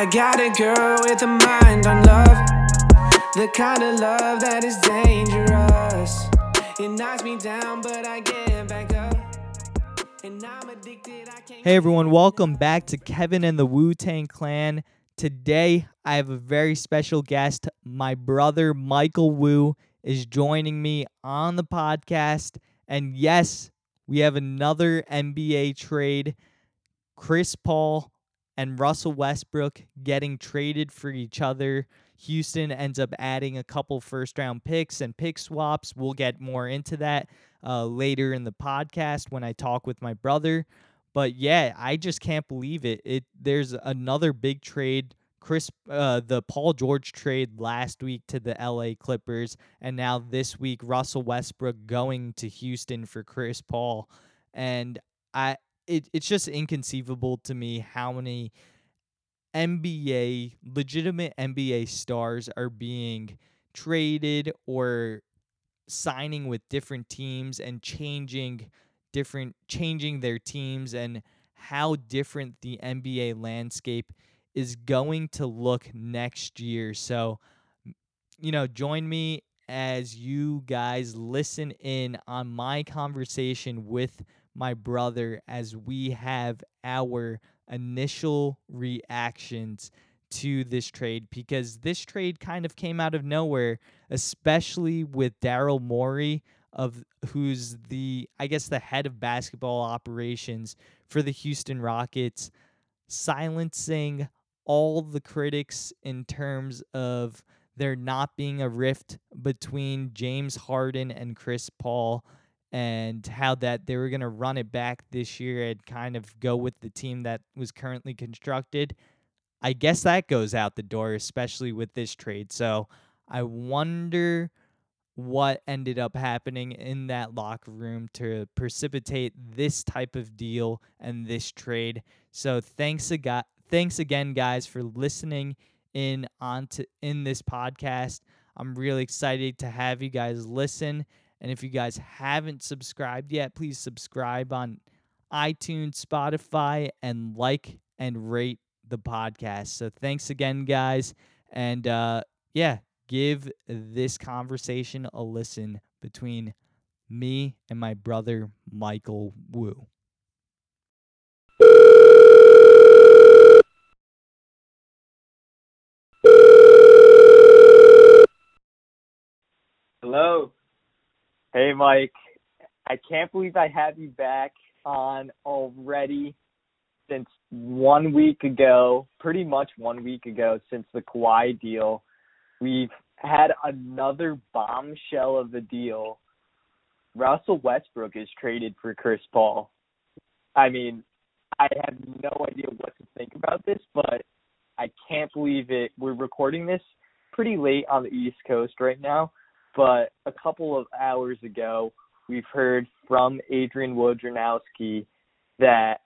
I got a girl with a mind on love, the kind of love that is dangerous. It knocks me down, but I get back up. Addicted, Hey everyone, welcome back to Kevin and the Wu Tang Clan. Today I have a very special guest. My brother Michael Wu is joining me on the podcast. And yes, we have another NBA trade. Chris Paul and Russell Westbrook getting traded for each other. Houston ends up adding a couple first round picks and pick swaps. We'll get more into that uh, later in the podcast when I talk with my brother. But yeah, I just can't believe it. It there's another big trade. Chris, uh, the Paul George trade last week to the LA Clippers, and now this week Russell Westbrook going to Houston for Chris Paul, and I it, it's just inconceivable to me how many NBA legitimate NBA stars are being traded or signing with different teams and changing different changing their teams and how different the NBA landscape is going to look next year. So you know, join me as you guys listen in on my conversation with my brother as we have our initial reactions to this trade because this trade kind of came out of nowhere, especially with Daryl Morey of who's the I guess the head of basketball operations for the Houston Rockets silencing all the critics in terms of there not being a rift between James Harden and Chris Paul and how that they were going to run it back this year and kind of go with the team that was currently constructed. I guess that goes out the door, especially with this trade. So I wonder what ended up happening in that locker room to precipitate this type of deal and this trade. So thanks again, thanks again, guys, for listening in onto in this podcast. I'm really excited to have you guys listen. And if you guys haven't subscribed yet, please subscribe on iTunes, Spotify, and like and rate the podcast. So thanks again, guys. And uh, yeah, give this conversation a listen between me and my brother, Michael Wu. Hello. Hey, Mike. I can't believe I have you back on already since one week ago, pretty much one week ago since the Kawhi deal. We've had another bombshell of a deal. Russell Westbrook is traded for Chris Paul. I mean, I have no idea what to think about this, but I can't believe it. We're recording this pretty late on the East Coast right now but a couple of hours ago, we've heard from Adrian Wojnarowski that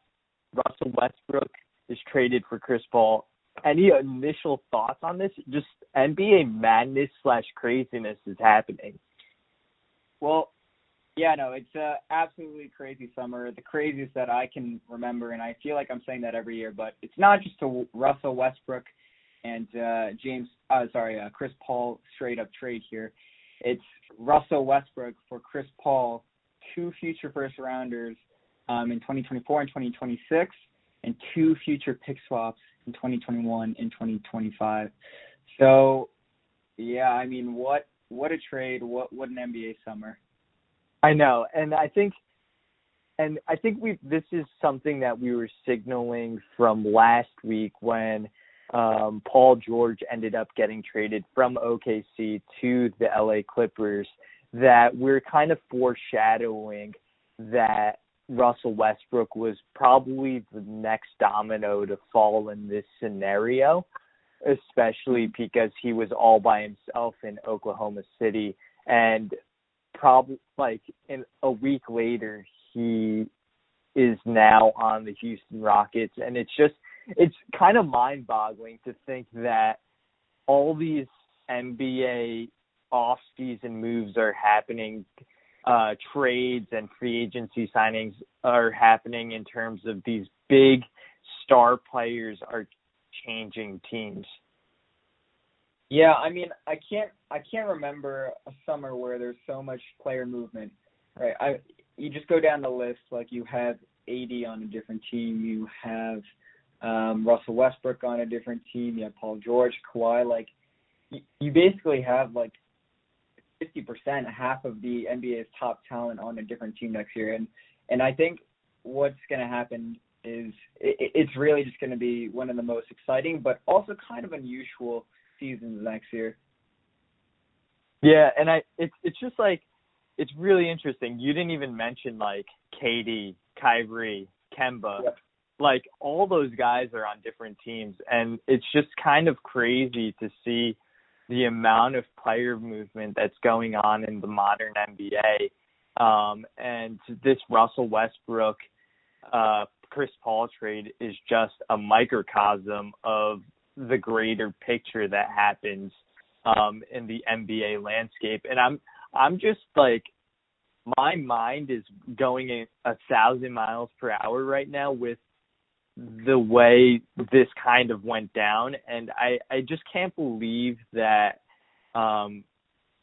Russell Westbrook is traded for Chris Paul. Any initial thoughts on this? Just NBA madness slash craziness is happening. Well, yeah, no, it's a absolutely crazy summer, the craziest that I can remember, and I feel like I'm saying that every year. But it's not just a Russell Westbrook and uh, James, uh, sorry, uh, Chris Paul straight up trade here. It's Russell Westbrook for Chris Paul, two future first rounders um, in 2024 and 2026, and two future pick swaps in 2021 and 2025. So, yeah, I mean, what what a trade! What what an NBA summer! I know, and I think, and I think we this is something that we were signaling from last week when um, Paul George ended up getting traded from OKC to the LA Clippers, that we're kind of foreshadowing that Russell Westbrook was probably the next domino to fall in this scenario, especially because he was all by himself in Oklahoma City. And probably like in a week later he is now on the Houston Rockets. And it's just it's kind of mind boggling to think that all these NBA off season moves are happening, uh, trades and free agency signings are happening in terms of these big star players are changing teams. Yeah, I mean, I can't I can't remember a summer where there's so much player movement. Right? I you just go down the list like you have AD on a different team, you have um Russell Westbrook on a different team, you have Paul George, Kawhi like you, you basically have like 50%, half of the NBA's top talent on a different team next year and and I think what's going to happen is it, it's really just going to be one of the most exciting but also kind of unusual seasons next year. Yeah, and I it's it's just like it's really interesting. You didn't even mention like KD, Kyrie, Kemba. Yep. Like all those guys are on different teams and it's just kind of crazy to see the amount of player movement that's going on in the modern NBA. Um and this Russell Westbrook uh Chris Paul trade is just a microcosm of the greater picture that happens um in the NBA landscape and I'm I'm just like my mind is going a thousand miles per hour right now with the way this kind of went down and I I just can't believe that um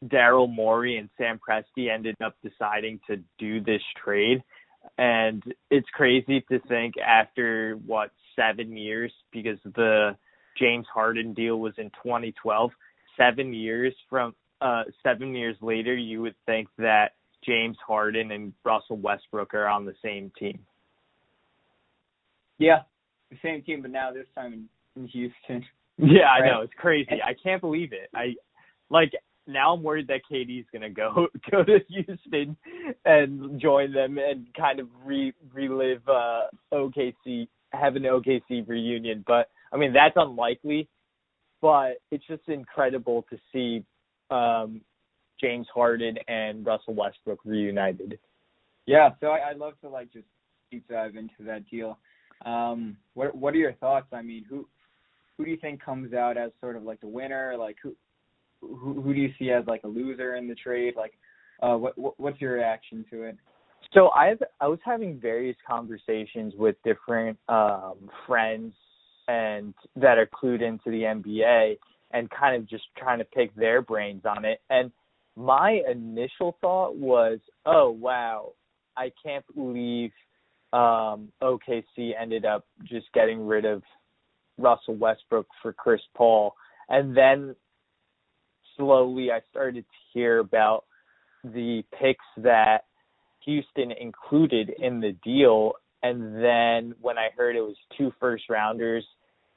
Daryl Morey and Sam Presti ended up deciding to do this trade and it's crazy to think after what 7 years because the James Harden deal was in 2012. Seven years from uh, seven years later, you would think that James Harden and Russell Westbrook are on the same team. Yeah, the same team, but now this time in, in Houston. Yeah, I know it's crazy. I can't believe it. I like now I'm worried that KD's gonna go go to Houston and join them and kind of re relive uh OKC have an OKC reunion. But I mean that's unlikely. But it's just incredible to see um James Harden and Russell Westbrook reunited. Yeah, so I, I'd love to like just deep dive into that deal. Um, what what are your thoughts? I mean, who who do you think comes out as sort of like the winner? Like who who who do you see as like a loser in the trade? Like, uh, what, what what's your reaction to it? So I've I was having various conversations with different um friends and that are clued into the NBA and kind of just trying to pick their brains on it. And my initial thought was, "Oh wow, I can't believe um OKC ended up just getting rid of Russell Westbrook for Chris Paul." And then slowly I started to hear about the picks that Houston included in the deal. And then when I heard it was two first rounders,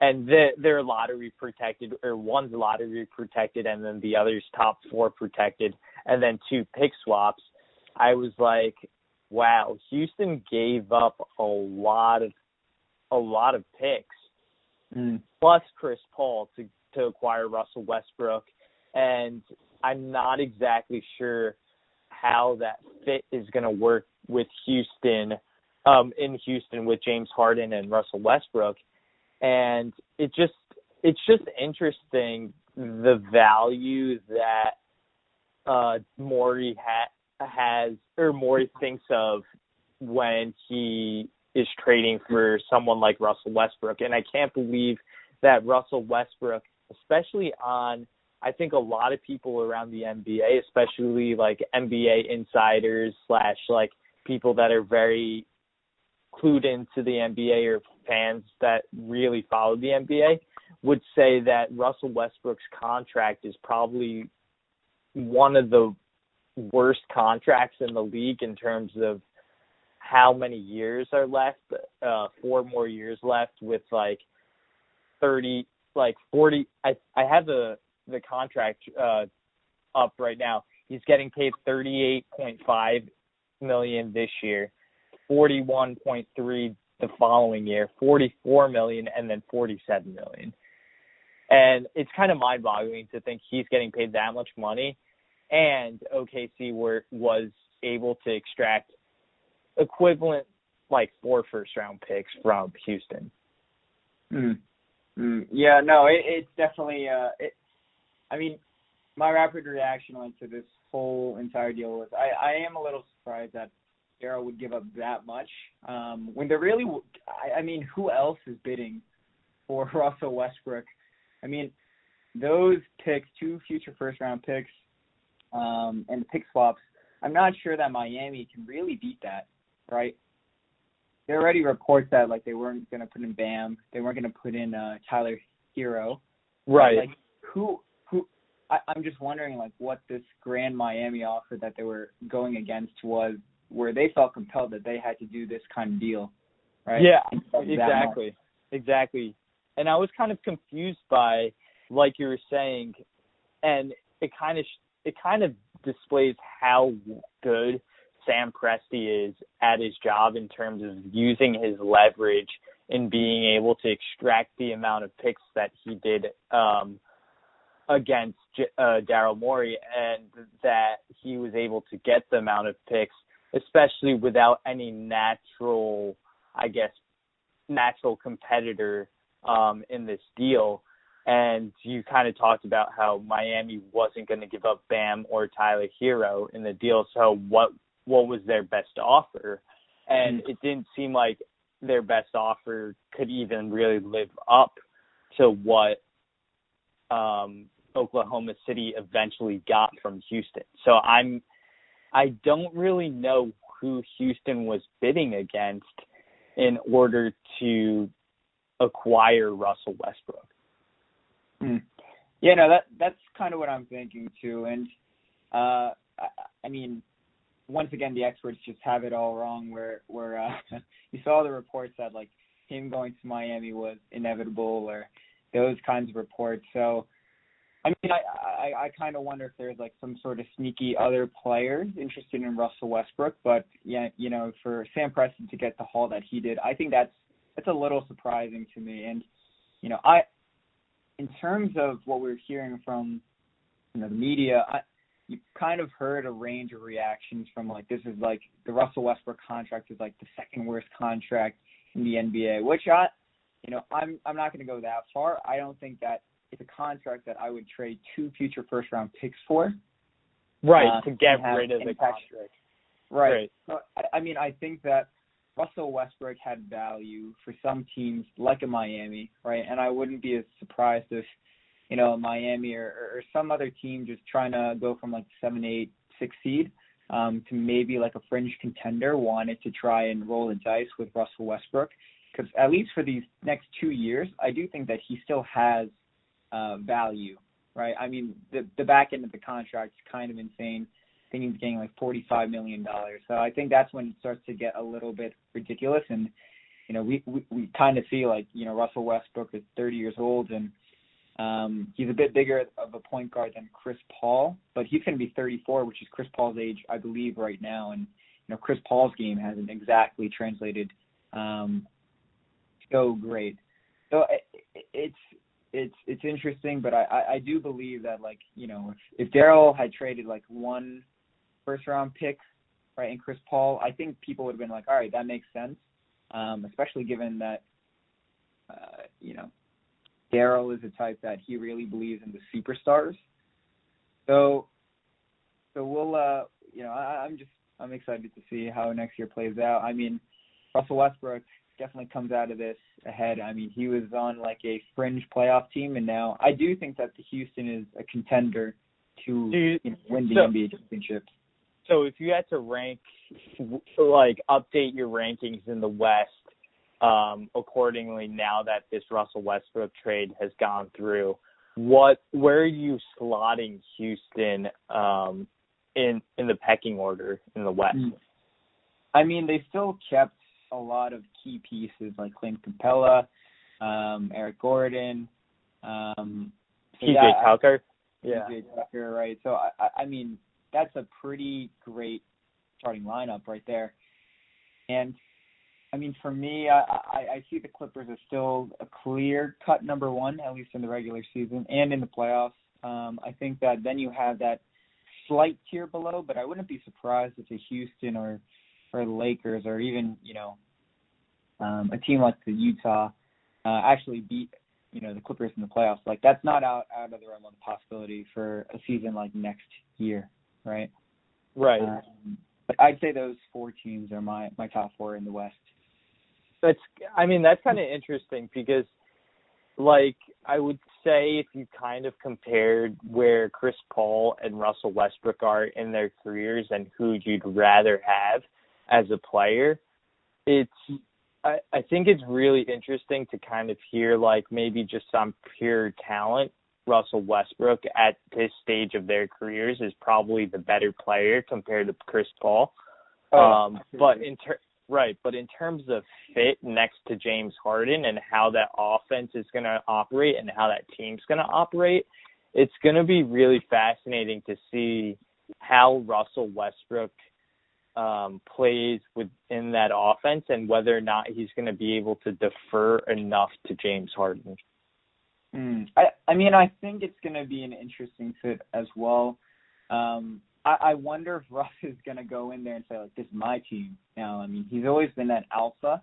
and the, they're lottery protected, or one's lottery protected, and then the other's top four protected, and then two pick swaps, I was like, wow, Houston gave up a lot of a lot of picks. Mm. plus Chris Paul to to acquire Russell Westbrook, and I'm not exactly sure how that fit is going to work with Houston, um, in Houston with James Harden and Russell Westbrook, and it just it's just interesting the value that uh Morey ha- has or Morey thinks of when he is trading for someone like Russell Westbrook. And I can't believe that Russell Westbrook, especially on I think a lot of people around the NBA, especially like NBA insiders slash like people that are very clued into the NBA or fans that really follow the NBA, would say that Russell Westbrook's contract is probably one of the worst contracts in the league in terms of how many years are left, uh four more years left with like 30 like 40 I I have the the contract uh up right now. He's getting paid 38.5 million this year, 41.3 the following year, 44 million and then 47 million. And it's kind of mind-boggling to think he's getting paid that much money and OKC were was able to extract equivalent like four first round picks from Houston. Mm. Mm. Yeah, no, it, it's definitely. Uh, it, I mean, my rapid reaction like to this whole entire deal was I, I am a little surprised that Daryl would give up that much um, when there really. I, I mean, who else is bidding for Russell Westbrook. I mean, those picks, two future first round picks, um, and the pick swaps, I'm not sure that Miami can really beat that, right? There already reports that like they weren't going to put in Bam, they weren't going to put in uh, Tyler Herro, Right. Like who who I, I'm just wondering like what this grand Miami offer that they were going against was where they felt compelled that they had to do this kind of deal. Right? Yeah, exactly. Exactly. And I was kind of confused by like you were saying and it kind of it kind of displays how good Sam Presti is at his job in terms of using his leverage and being able to extract the amount of picks that he did um, against uh, Daryl Morey, and that he was able to get the amount of picks, especially without any natural, I guess, natural competitor um, in this deal. And you kind of talked about how Miami wasn't going to give up Bam or Tyler Herro in the deal. So what what was their best offer? And it didn't seem like their best offer could even really live up to what um, Oklahoma City eventually got from Houston. So I'm I don't really know who Houston was bidding against in order to acquire Russell Westbrook. Hmm. Yeah, no, that that's kind of what I'm thinking too. And uh I, I mean, once again, the experts just have it all wrong. Where where uh, you saw the reports that like him going to Miami was inevitable, or those kinds of reports. So, I mean, I I, I kind of wonder if there's like some sort of sneaky other players interested in Russell Westbrook. But yeah, you know, for Sam Presti to get the haul that he did, I think that's that's a little surprising to me. And you know, I in terms of what we're hearing from you know the media, I, you kind of heard a range of reactions from like this is like the Russell Westbrook contract is like the second worst contract in the NBA, which I, you know, I'm I'm not going to go that far. I don't think that it's a contract that I would trade two future first round picks for. Right, uh, to get rid of the contract. Right. So, I, I mean, I think that Russell Westbrook had value for some teams like a Miami, right? And I wouldn't be as surprised if, you know, Miami or, or some other team just trying to go from like seven, eight, six seed um, to maybe like a fringe contender wanted to try and roll the dice with Russell Westbrook. Because at least for these next two years, I do think that he still has uh, value, right? I mean, the the back end of the contract is kind of insane. Think he's getting like forty five million dollars. So I think that's when it starts to get a little bit ridiculous. And you know, we we, we kind of see like you know Russell Westbrook is thirty years old and um he's a bit bigger of a point guard than Chris Paul, but he's going to be 34, which is Chris Paul's age, I believe, right now. And you know, Chris Paul's game hasn't exactly translated um so great. So it, it's it's it's interesting, but I, I I do believe that like you know if if Daryl had traded like one first round pick right and Chris Paul, I think people would have been like, all right, that makes sense, um, especially given that uh, you know Daryl is a type that he really believes in the superstars. So so we'll uh you know I, I'm just I'm excited to see how next year plays out. I mean Russell Westbrook definitely comes out of this ahead. I mean, he was on like a fringe playoff team, and now I do think that the Houston is a contender to you know, win the so- NBA championship. So if you had to rank, like update your rankings in the West um, accordingly now that this Russell Westbrook trade has gone through, what where are you slotting Houston um, in in the pecking order in the West? Mm. I mean, they still kept a lot of key pieces like Clint Capela, um, Eric Gordon, um, PJ yeah, Tucker. Yeah. PJ Tucker, right? So I, I- I mean, that's a pretty great starting lineup right there. And I mean, for me, I, I, I see the Clippers as still a clear cut number one, at least in the regular season and in the playoffs. Um, I think that then you have that slight tier below, but I wouldn't be surprised if a Houston or or the Lakers or even you know um, a team like the Utah uh, actually beat you know the Clippers in the playoffs. Like that's not out out of the realm of the possibility for a season like next year, right? Right. Um, but I'd say those four teams are my my top four in the West. that's I mean that's kind of interesting because like I would say if you kind of compared where Chris Paul and Russell Westbrook are in their careers and who you'd rather have as a player, it's I, I think it's really interesting to kind of hear like maybe just some pure talent. Russell Westbrook at this stage of their careers is probably the better player compared to Chris Paul. Oh, um, but in ter- right, but in terms of fit next to James Harden and how that offense is going to operate and how that team's going to operate, it's going to be really fascinating to see how Russell Westbrook um, plays within that offense and whether or not he's going to be able to defer enough to James Harden. Mm. I I mean I think it's going to be an interesting fit as well. Um, I, I wonder if Russ is going to go in there and say like this is my team now. I mean he's always been that alpha,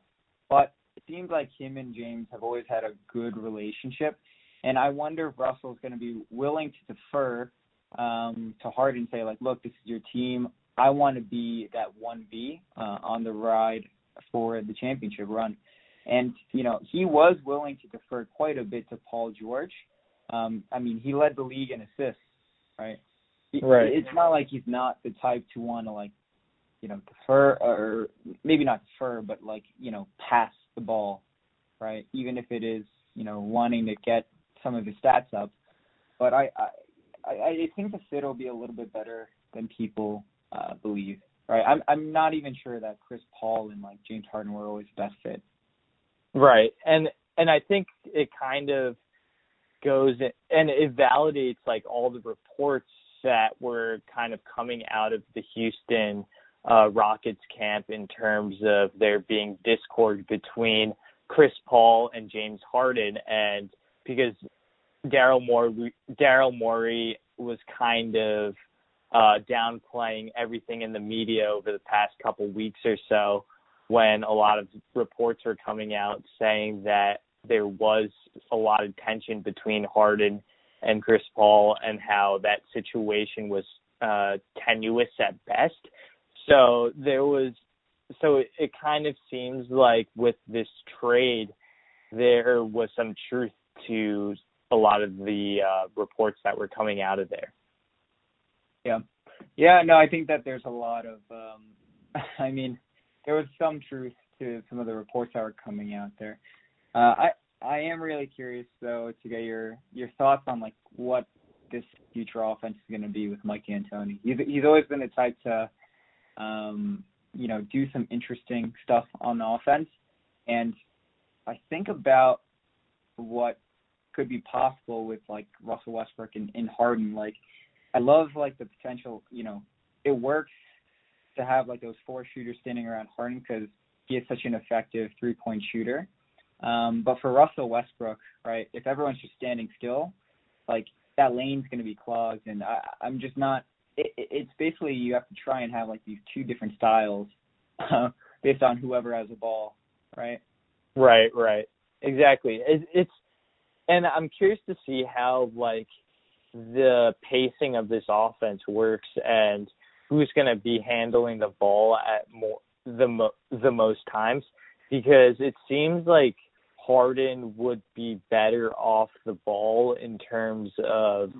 but it seems like him and James have always had a good relationship, and I wonder if Russell's going to be willing to defer um, to Harden and say like, look, this is your team. I want to be that one B uh, on the ride for the championship run. And you know he was willing to defer quite a bit to Paul George. Um, I mean he led the league in assists, right? Right. It's not like he's not the type to want to like, you know, defer or maybe not defer, but like you know pass the ball, right? Even if it is you know wanting to get some of his stats up. But I I I think the fit will be a little bit better than people uh, believe, right? I'm I'm not even sure that Chris Paul and like James Harden were always the best fit. Right. And and I think it kind of goes and it validates like all the reports that were kind of coming out of the Houston uh Rockets camp in terms of there being discord between Chris Paul and James Harden and because Daryl Morey Daryl Morey was kind of uh downplaying everything in the media over the past couple weeks or so when a lot of reports are coming out saying that there was a lot of tension between Harden and Chris Paul and how that situation was uh tenuous at best. So there was so it, it kind of seems like with this trade there was some truth to a lot of the uh reports that were coming out of there. Yeah. Yeah, no, I think that there's a lot of um I mean there was some truth to some of the reports that were coming out there. Uh, I I am really curious though to get your your thoughts on like what this future offense is going to be with Mike D'Antoni. He's he's always been the type to, um, you know, do some interesting stuff on the offense, and I think about what could be possible with like Russell Westbrook and, and Harden. Like, I love like the potential. You know, it works to have like those four shooters standing around Harden because he is such an effective three point shooter. Um, but for Russell Westbrook, right, if everyone's just standing still, like that lane's going to be clogged, and I, I'm just not. It, it's basically you have to try and have like these two different styles uh, based on whoever has the ball, right? Right, right, exactly. It, it's and I'm curious to see how like the pacing of this offense works and who's going to be handling the ball at more the mo- the most times because it seems like Harden would be better off the ball in terms of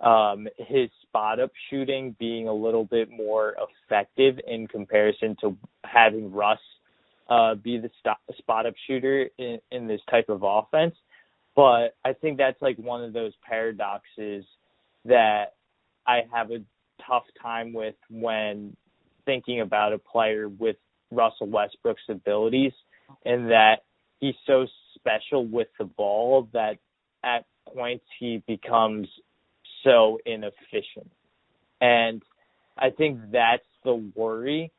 um his spot up shooting being a little bit more effective in comparison to having Russ uh be the st- spot up shooter in, in this type of offense. But I think that's like one of those paradoxes that I have a tough time with when thinking about a player with Russell Westbrook's abilities and that he's so special with the ball that at points he becomes so inefficient. And I think that's the worry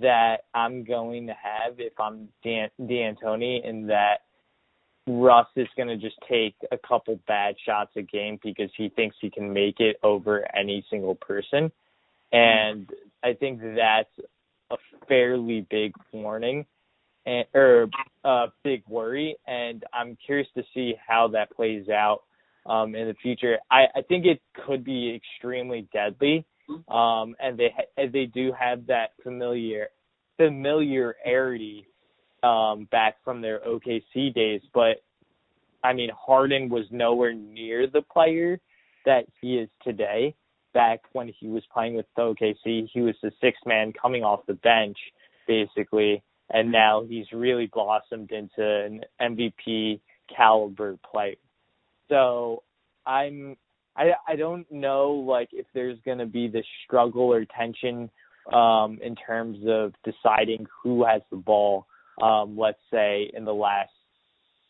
that I'm going to have if I'm Dan- D'Antoni in that Russ is going to just take a couple bad shots a game because he thinks he can make it over any single person. And I think that's a fairly big warning and, or a big worry. And I'm curious to see how that plays out um, in the future. I, I think it could be extremely deadly. Um, and they ha- they do have that familiar familiarity um, back from their OKC days, but I mean, Harden was nowhere near the player that he is today. Back when he was playing with OKC, he was the sixth man coming off the bench, basically, and now he's really blossomed into an MVP caliber player. So I'm I I don't know like if there's gonna be this struggle or tension um in terms of deciding who has the ball, um, let's say in the last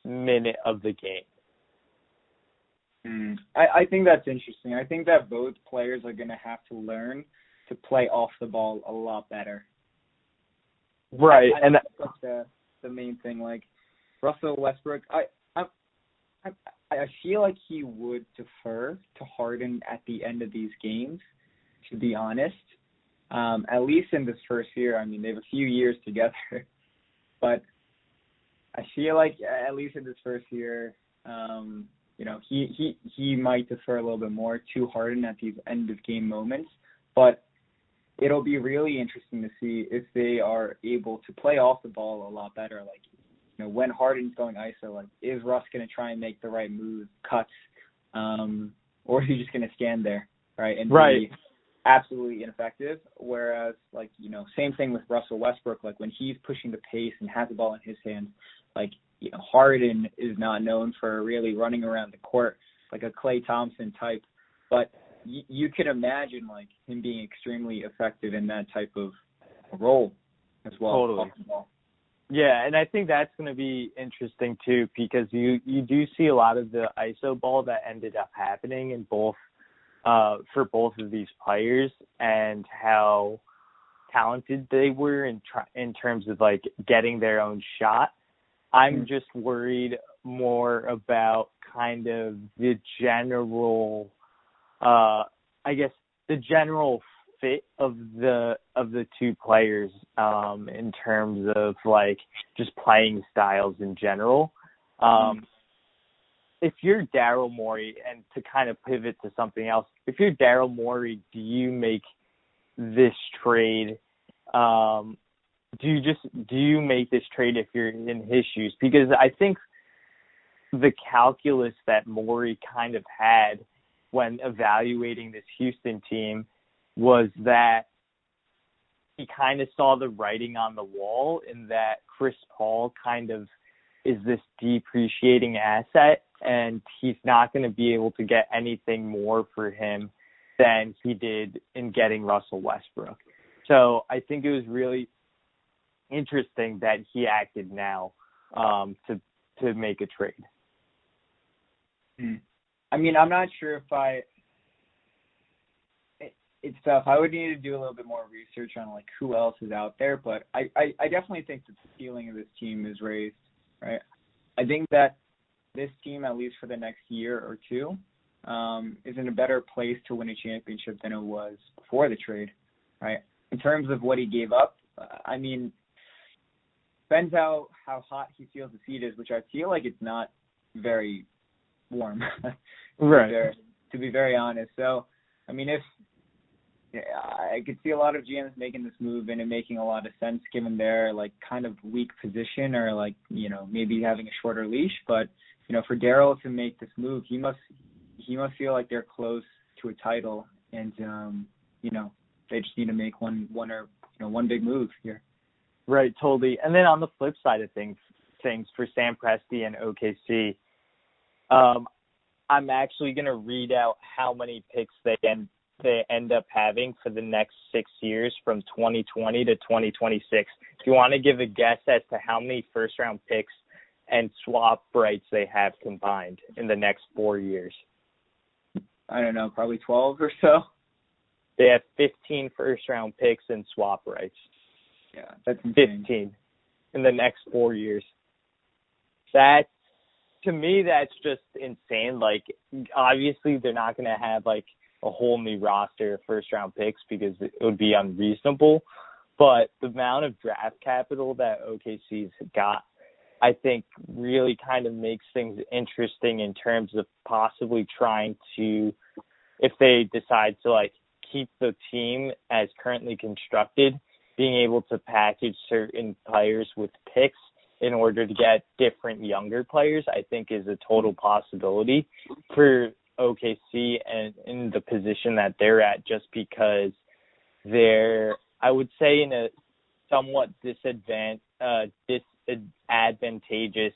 minute of the game. Mm. I, I think that's interesting. I think that both players are going to have to learn to play off the ball a lot better. Right, I, and I that's the the main thing. Like Russell Westbrook, I I I I feel like he would defer to Harden at the end of these games. To be honest, um, at least in this first year. I mean, they have a few years together, but I feel like at least in this first year, um, you know, he he he might defer a little bit more to Harden at these end of game moments, but it'll be really interesting to see if they are able to play off the ball a lot better. Like, you know, when Harden's going ISO, like, is Russ going to try and make the right moves, cuts, um, or is he just going to stand there, right, and right. be absolutely ineffective? Whereas, like, you know, same thing with Russell Westbrook. Like, when he's pushing the pace and has the ball in his hands, like, you know, Harden is not known for really running around the court like a Klay Thompson type, but you, you can imagine like him being extremely effective in that type of role as well. Totally. Yeah, and I think that's going to be interesting too because you you do see a lot of the ISO ball that ended up happening in both uh for both of these players and how talented they were in tr- in terms of like getting their own shot. I'm Mm-hmm. just worried more about kind of the general uh I guess the general fit of the of the two players um in terms of like just playing styles in general. Um if you're Daryl Morey and to kind of pivot to something else, if you're Daryl Morey, do you make this trade um do you just do you make this trade if you're in his shoes? Because I think the calculus that Morey kind of had when evaluating this Houston team was that he kind of saw the writing on the wall in that Chris Paul kind of is this depreciating asset and he's not going to be able to get anything more for him than he did in getting Russell Westbrook. So I think it was really interesting that he acted now um, to to make a trade. Hmm. I mean, I'm not sure if I. It, it's tough. I would need to do a little bit more research on like who else is out there, but I, I, I definitely think that the ceiling of this team is raised. Right. I think that this team, at least for the next year or two, um, is in a better place to win a championship than it was before the trade. Right. In terms of what he gave up, I mean, depends how how hot he feels the seat is, which I feel like it's not very warm. Right. Very, to be very honest, so I mean, if yeah, I could see a lot of GMs making this move and it making a lot of sense given their like kind of weak position or like you know maybe having a shorter leash, but you know for Daryl to make this move, he must he must feel like they're close to a title and um you know they just need to make one one or you know one big move here. Right, totally. And then on the flip side of things, things for Sam Presti and OKC, um, I'm actually to read out how many picks they end they end up having for the next six years from 2020 to 2026. If you want to give a guess as to how many first round picks and swap rights they have combined in the next four years, I don't know, probably 12 or so. they have 15 first round picks and swap rights. Yeah, that's insane. 15 in the next four years. That to me, that's just insane. Like, obviously, they're not going to have like a whole new roster of first round picks because it would be unreasonable. But the amount of draft capital that OKC's got, I think, really kind of makes things interesting in terms of possibly trying to, if they decide to like keep the team as currently constructed, being able to package certain players with picks in order to get different younger players, I think is a total possibility for OKC and in the position that they're at just because they're I would say in a somewhat disadvant uh disadvantageous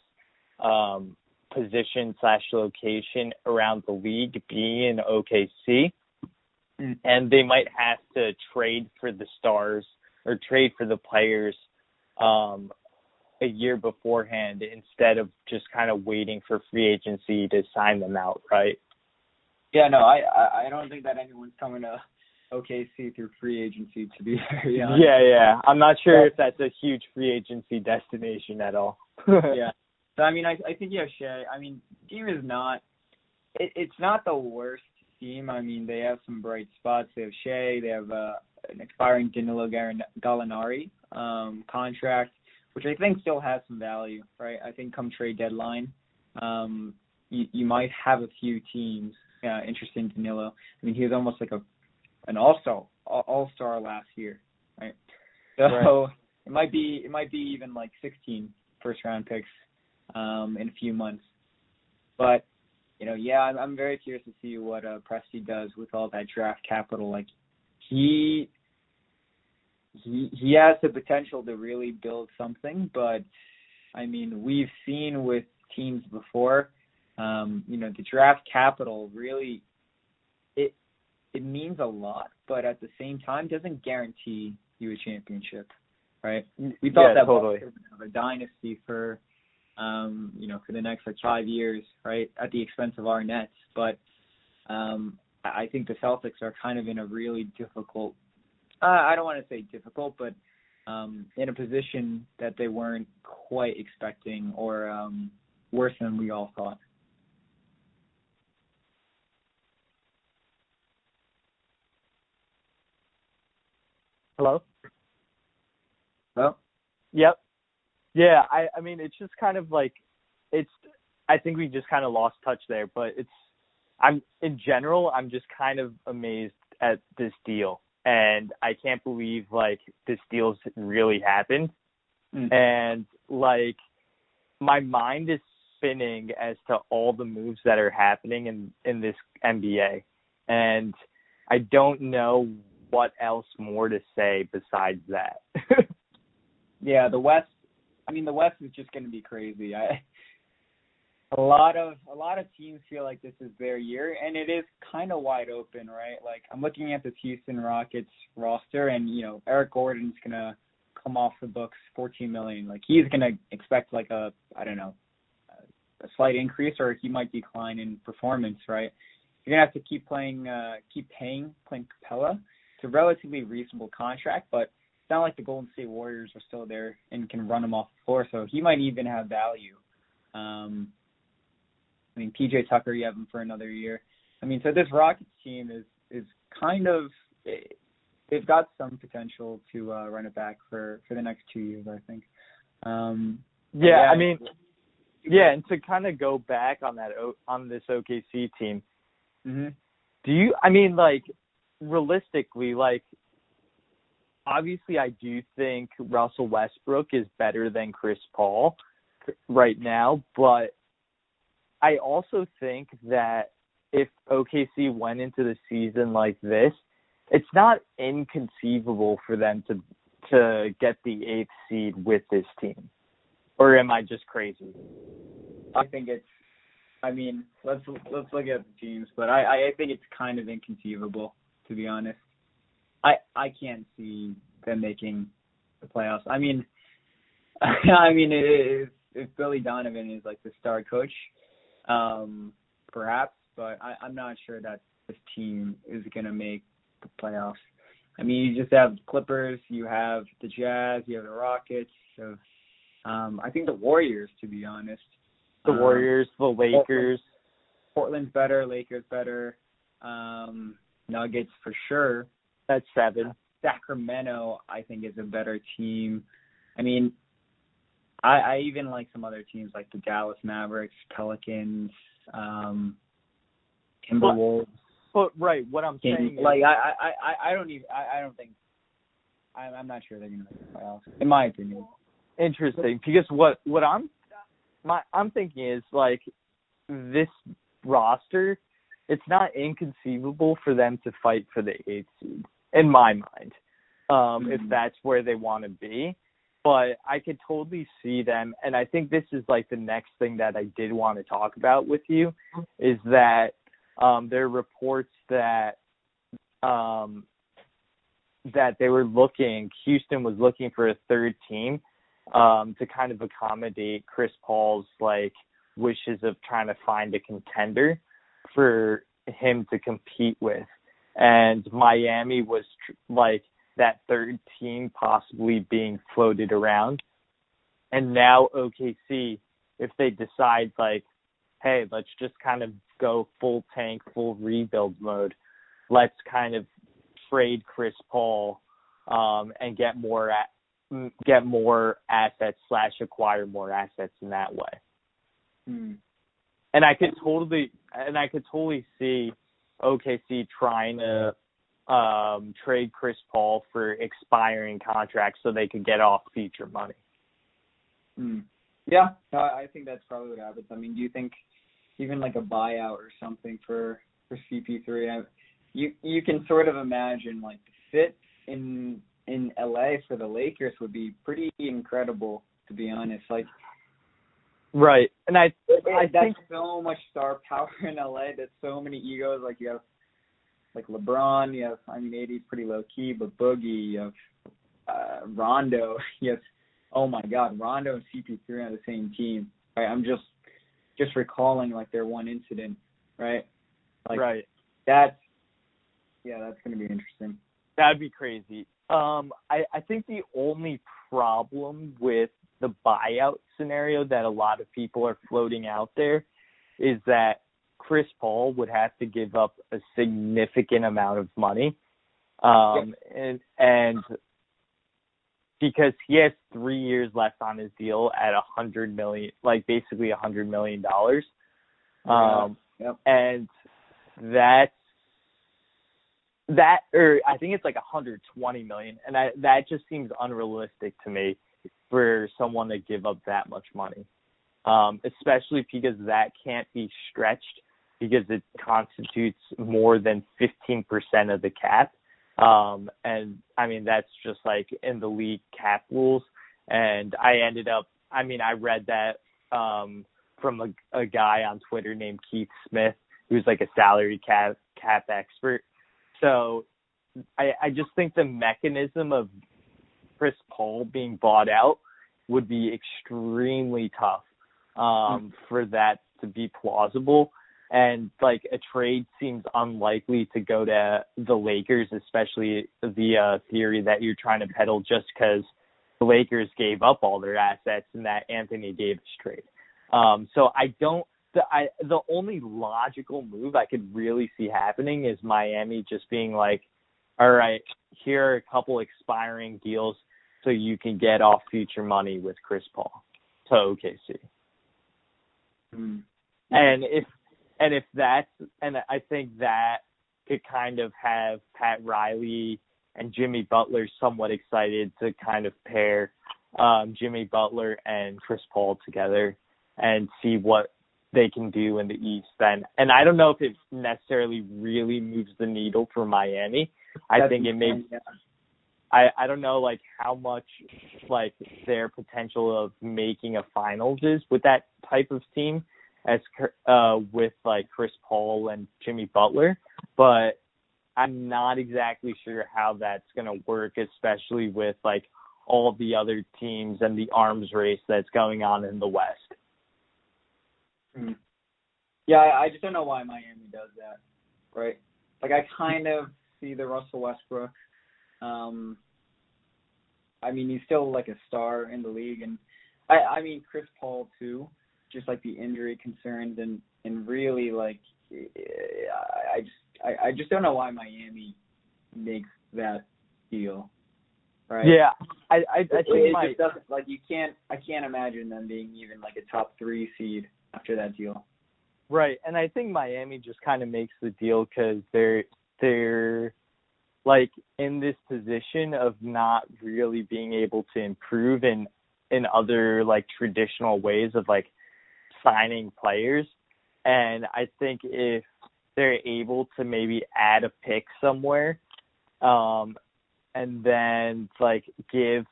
um position slash location around the league being in OKC. Mm. And they might have to trade for the stars or trade for the players um a year beforehand instead of just kind of waiting for free agency to sign them out, right? Yeah, no, I I I don't think that anyone's coming to OKC through free agency. To be very honest. Yeah, yeah. I'm not sure if that's a huge free agency destination at all. yeah. So I mean, I I think yeah, Shai. I mean, team is not. It, it's not the worst team. I mean, they have some bright spots. They have Shai. They have uh, an expiring Danilo Gallinari um, contract, which I think still has some value, right? I think come trade deadline, um, you you might have a few teams uh, interested in Danilo. I mean, he was almost like a an all star all star last year, right? So Right. it might be it might be even like 16 first round picks um, in a few months. But you know, yeah, I'm, I'm very curious to see what uh, Presti does with all that draft capital. Like he he he has the potential to really build something, but I mean, we've seen with teams before, um, you know, the draft capital really it it means a lot, but at the same time doesn't guarantee you a championship, right? We thought Yeah, that totally. Bucks would have a dynasty for um, you know, for the next like five years, right, at the expense of our Nets. But um I I think the Celtics are kind of in a really difficult uh, I don't want to say difficult, but um in a position that they weren't quite expecting or um worse than we all thought. Hello? Well, Yep. Yeah, I I mean it's just kind of like it's I think we just kind of lost touch there, but it's I'm in general I'm just kind of amazed at this deal. And I can't believe like this deal's really happened. Mm, and like my mind is spinning as to all the moves that are happening in in this NBA and I don't know what else more to say besides that. yeah, the West. I mean, the West is just going to be crazy. I a lot of a lot of teams feel like this is their year, and it is kind of wide open, right? Like I'm looking at this Houston Rockets roster, and you know Eric Gordon's gonna come off the books 14 million. Like he's gonna expect like a I don't know a slight increase, or he might decline in performance, right? You're gonna have to keep playing, uh, keep paying Clint Capela. It's a relatively reasonable contract, but it's not like the Golden State Warriors are still there and can run him off the floor, so he might even have value. Um, I mean, PJ Tucker, you have him for another year. I mean, so this Rockets team is is kind of they've got some potential to uh, run it back for for the next two years, I think. Um, but yeah, I mean yeah, and to kind of go back on that on this OKC team, hmm do you I mean like realistically like obviously I do think Russell Westbrook is better than Chris Paul right now, but I also think that if OKC went into the season like this, it's not inconceivable for them to to get the eighth seed with this team. Or am I just crazy? I think it's. I mean, let's let's look at the teams, but I I think it's kind of inconceivable to be honest. I I can't see them making the playoffs. I mean, I mean, if if Billy Donovan is like the star coach, um, perhaps, but I, I'm not sure that this team is gonna make the playoffs. I mean, you just have Clippers, you have the Jazz, you have the Rockets, So, um, I think the Warriors, to be honest. The Um, Warriors, the Lakers. Portland's better, Lakers better, um, Nuggets for sure. That's seven. Sacramento, I think, is a better team. I mean, I, I even like some other teams like the Dallas Mavericks, Pelicans, um, Timberwolves. But right, what I'm saying is Like I, I, I, I don't even. I, I don't think. I'm, I'm not sure they're gonna make the playoffs, in my opinion. interesting because what what I'm my I'm thinking is like this roster, it's not inconceivable for them to fight for the eighth seed in my mind, um, if Mhm. that's where they want to be. But I could totally see them, and I think this is like the next thing that I did want to talk about with you, is that um, there are reports that um, that they were looking, Houston was looking for a third team um, to kind of accommodate Chris Paul's like wishes of trying to find a contender for him to compete with. And Miami was tr- like that third team possibly being floated around. And now OKC, if they decide like, hey, let's just kind of go full tank, full rebuild mode, let's kind of trade Chris Paul um, and get more at, get more assets slash acquire more assets in that way. Hmm. And I could totally and I could totally see OKC trying to um trade Chris Paul for expiring contracts so they could get off future money. Hmm. Yeah, I think that's probably what happens. I mean, do you think even like a buyout or something for for CP3? I, you you can sort of imagine like the fit in in LA for the Lakers would be pretty incredible to be honest. Like Right. And I I that's think so much star power in LA. There's so many egos. Like you have like LeBron. You have I mean AD's pretty low key, but Boogie. You have uh, Rondo. You have oh my God, Rondo and CP3 on the same team. Right. I'm just just recalling like their one incident. Right. Like right. that's yeah, that's gonna be interesting. That'd be crazy. Um, I, I think the only problem with the buyout scenario that a lot of people are floating out there is that Chris Paul would have to give up a significant amount of money. Um, and, and because he has three years left on his deal at a hundred million, like basically a hundred million dollars. Um, Yep. and that's that or I think it's like 120 million and I, that just seems unrealistic to me for someone to give up that much money. Um especially because that can't be stretched because it constitutes more than 15% of the cap. Um and I mean that's just like in the league cap rules and I ended up I mean I read that um from a, a guy on Twitter named Keith Smith who's like a salary cap cap expert. So I I just think the mechanism of Chris Paul being bought out would be extremely tough um for that to be plausible. And like a trade seems unlikely to go to the Lakers especially the uh theory that you're trying to peddle just cuz the Lakers gave up all their assets in that Anthony Davis trade. Um so I don't the I the only logical move I could really see happening is Miami just being like, all right, here are a couple expiring deals so you can get off future money with Chris Paul to OKC. Hmm. And if and if that's and I think that could kind of have Pat Riley and Jimmy Butler somewhat excited to kind of pair um Jimmy Butler and Chris Paul together and see what they can do in the East then. And I don't know if it necessarily really moves the needle for Miami. I That's think it may. I I don't know like how much like their potential of making a finals is with that type of team as uh with like Chris Paul and Jimmy Butler, but I'm not exactly sure how that's going to work especially with like all the other teams and the arms race that's going on in the West. Hmm. Yeah, I I just don't know why Miami does that, right? Like I kind of see the Russell Westbrook. Um, I mean, he's still like a star in the league, and I I mean Chris Paul too. Just like the injury concerns and and really like I I just I, I just don't know why Miami makes that deal, right? Yeah, I I, I it, think it my just doesn't like you can't I can't imagine them being even like a top three seed after that deal. Right, and I think Miami just kind of makes the deal because they're they're like in this position of not really being able to improve in in other like traditional ways of like signing players. And I think if they're able to maybe add a pick somewhere, um, and then like give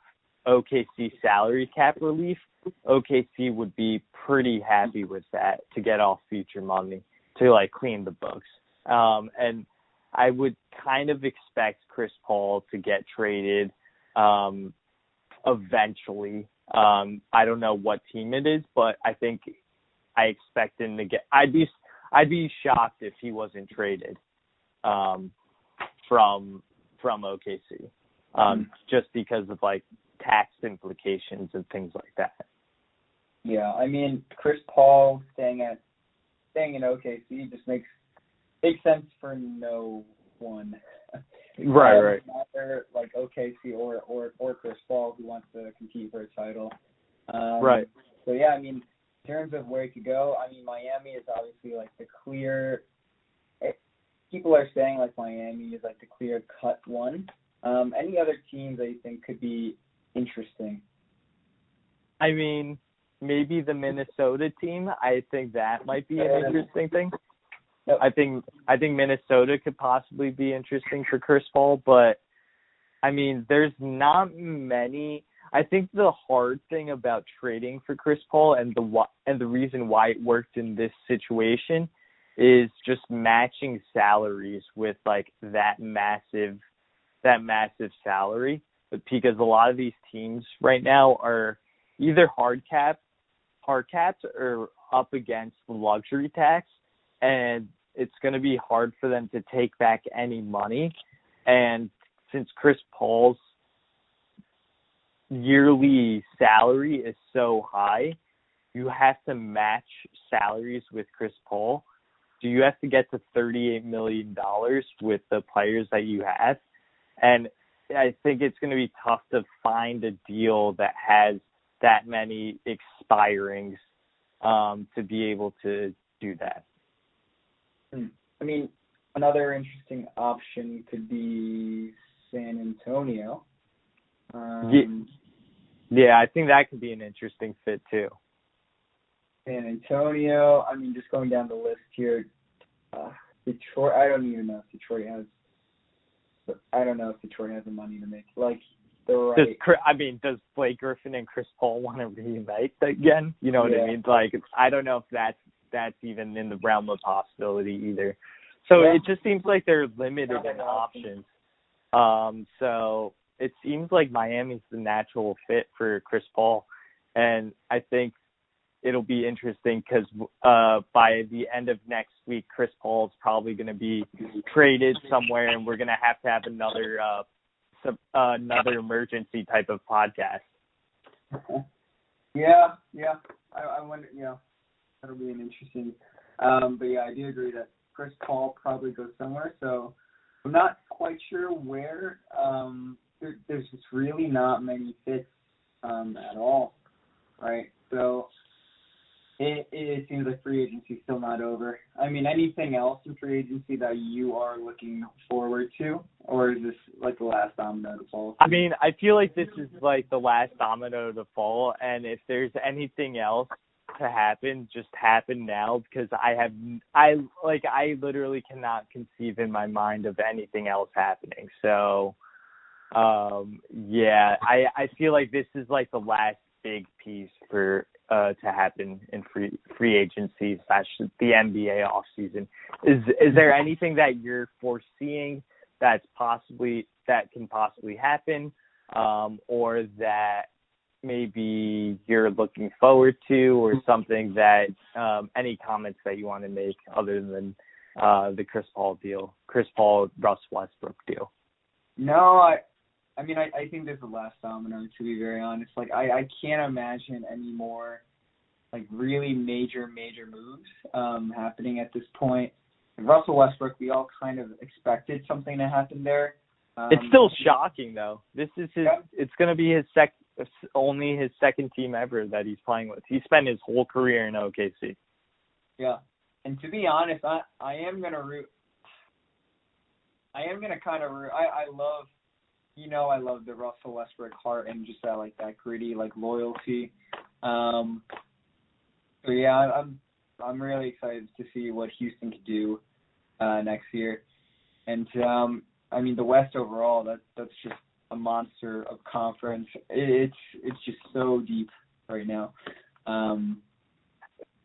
OKC salary cap relief, OKC would be pretty happy with that to get off future money to like clean the books. Um, and I would kind of expect Chris Paul to get traded um, eventually. Um, I don't know what team it is, but I think I expect him to get. I'd be I'd be shocked if he wasn't traded um, from from OKC, um, mm-hmm. just because of like tax implications and things like that. Yeah, I mean Chris Paul staying at staying in OKC just makes makes sense for no one. Right, um, right. Either like OKC or or or Chris Paul who wants to compete for a title. Um, right. So yeah, I mean, in terms of where to go, I mean, Miami is obviously like the clear. It, eh, people are saying like Miami is like the clear cut one. Um, any other teams that you think could be interesting? I mean, maybe the Minnesota team. I think that might be an interesting thing. I think I think Minnesota could possibly be interesting for Chris Paul, but I mean, there's not many. I think the hard thing about trading for Chris Paul and the and the reason why it worked in this situation is just matching salaries with like that massive that massive salary. But because a lot of these teams right now are either hard cap hard caps or up against the luxury tax and it's going to be hard for them to take back any money. And since Chris Paul's yearly salary is so high, you have to match salaries with Chris Paul. So you have to get to $38 million with the players that you have. And I think it's going to be tough to find a deal that has that many expirings um, to be able to do that. Hmm. I mean, another interesting option could be San Antonio. Um, yeah. yeah, I think that could be an interesting fit too. San Antonio. I mean, just going down the list here, uh, Detroit. I don't even know if Detroit has. I don't know if Detroit has the money to make like the right. Does I mean, does Blake Griffin and Chris Paul want to reunite again? You know what yeah. I mean? Like, I don't know if that's that's even in the realm of possibility either. So yeah. it just seems like they're limited in options. Um, so it seems like Miami's the natural fit for Chris Paul, and I think it'll be interesting because uh, by the end of next week, Chris Paul is probably going to be traded somewhere, and we're going to have to have another uh, some, uh, another emergency type of podcast. Yeah, yeah. I, I wonder. You know, that'll be an interesting. Um, but yeah, I do agree that Chris Paul probably goes somewhere. So I'm not quite sure where. Um, there, there's just really not many fits um, at all, right? So it, it seems like free agency is still not over. I mean, anything else in free agency that you are looking forward to, or is this like the last domino to fall? I mean, I feel like this is like the last domino to fall, and if there's anything else to happen just happen now because I have I like I literally cannot conceive in my mind of anything else happening. So um yeah, I I feel like this is like the last big piece for uh to happen in free free agency slash the NBA off season. Is is there anything that you're foreseeing that's possibly that can possibly happen um or that maybe you're looking forward to or something that um, any comments that you want to make other than uh, the Chris Paul deal, Chris Paul Russ Westbrook deal. No, I I mean I, I think there's the last domino to be very honest. Like I, I can't imagine any more like really major, major moves um happening at this point. Russell Westbrook, we all kind of expected something to happen there. Um, it's still shocking though. This is his. Yeah. It's going to be his sec only his second team ever that he's playing with. He spent his whole career in OKC. Yeah, and to be honest, I I am gonna root. I am gonna kind of root. I I love you know I love the Russell Westbrook heart and just that like that gritty like loyalty. Um, so yeah, I'm I'm really excited to see what Houston can do uh, next year. And um, I mean the West overall, that that's just a monster of conference. It's it's just so deep right now. Um,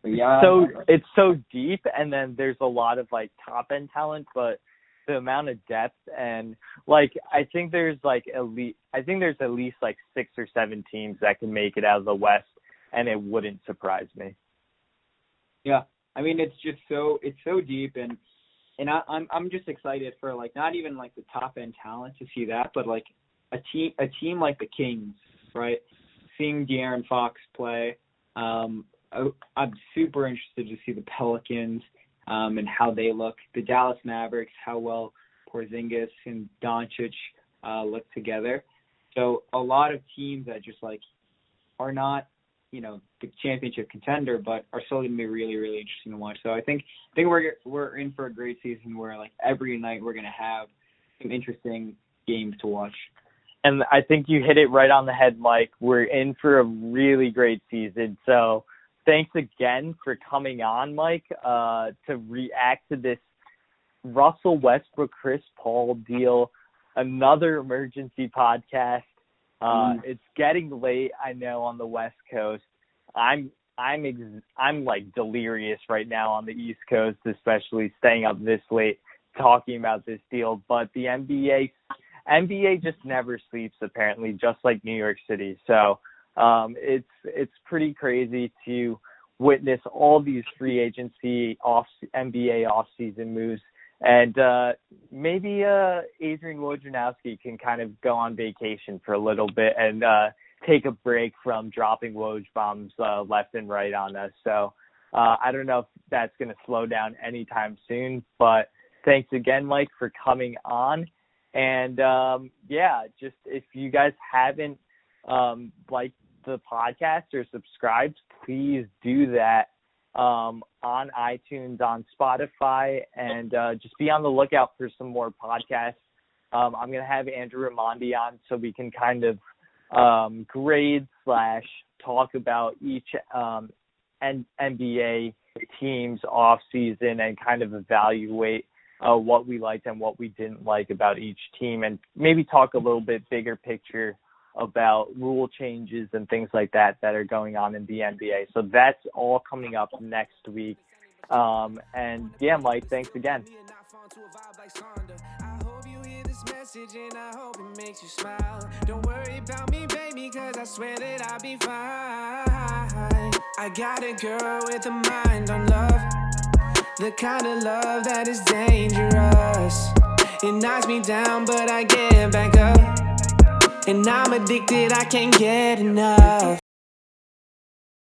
yeah, so it's so deep, and then there's a lot of like top end talent, but the amount of depth and like I think there's like elite. I think there's at least like six or seven teams that can make it out of the West, and it wouldn't surprise me. Yeah, I mean it's just so it's so deep and and I, I'm I'm just excited for like not even like the top end talent to see that, but like a team a team like the Kings, right? Seeing De'Aaron Fox play, um, I'm super interested to see the Pelicans um, and how they look. The Dallas Mavericks, how well Porzingis and Doncic uh, look together. So a lot of teams that just like are not you know the championship contender, but are still going to be really really interesting to watch. So I think I think we're we're in for a great season where like every night we're going to have some interesting games to watch. And I think you hit it right on the head, Mike. We're in for a really great season. So thanks again for coming on, Mike, uh, to react to this Russell Westbrook Chris Paul deal. Another emergency podcast. Uh, mm. It's getting late, I know, on the West Coast. I'm I'm ex- I'm like delirious right now on the East Coast, especially staying up this late talking about this deal. But the NBA NBA just never sleeps apparently, just like New York City. So um, it's it's pretty crazy to witness all these free agency off NBA off season moves. And uh, maybe uh, Adrian Wojnarowski can kind of go on vacation for a little bit and uh, take a break from dropping Woj bombs uh, left and right on us. So uh, I don't know if that's going to slow down anytime soon. But thanks again, Mike, for coming on. And um, yeah, just if you guys haven't um, liked the podcast or subscribed, please do that um, on iTunes, on Spotify, and uh, just be on the lookout for some more podcasts. Um, I'm going to have Andrew Ramondi on so we can kind of um, grade slash talk about each um, NBA team's off season and kind of evaluate uh, what we liked and what we didn't like about each team, and maybe talk a little bit bigger picture about rule changes and things like that that are going on in the NBA. So that's all coming up next week. Um, and yeah, Mike, thanks again. I got a girl with a mind on love. The kind of love that is dangerous. It knocks me down, but I get back up. And I'm addicted, I can't get enough.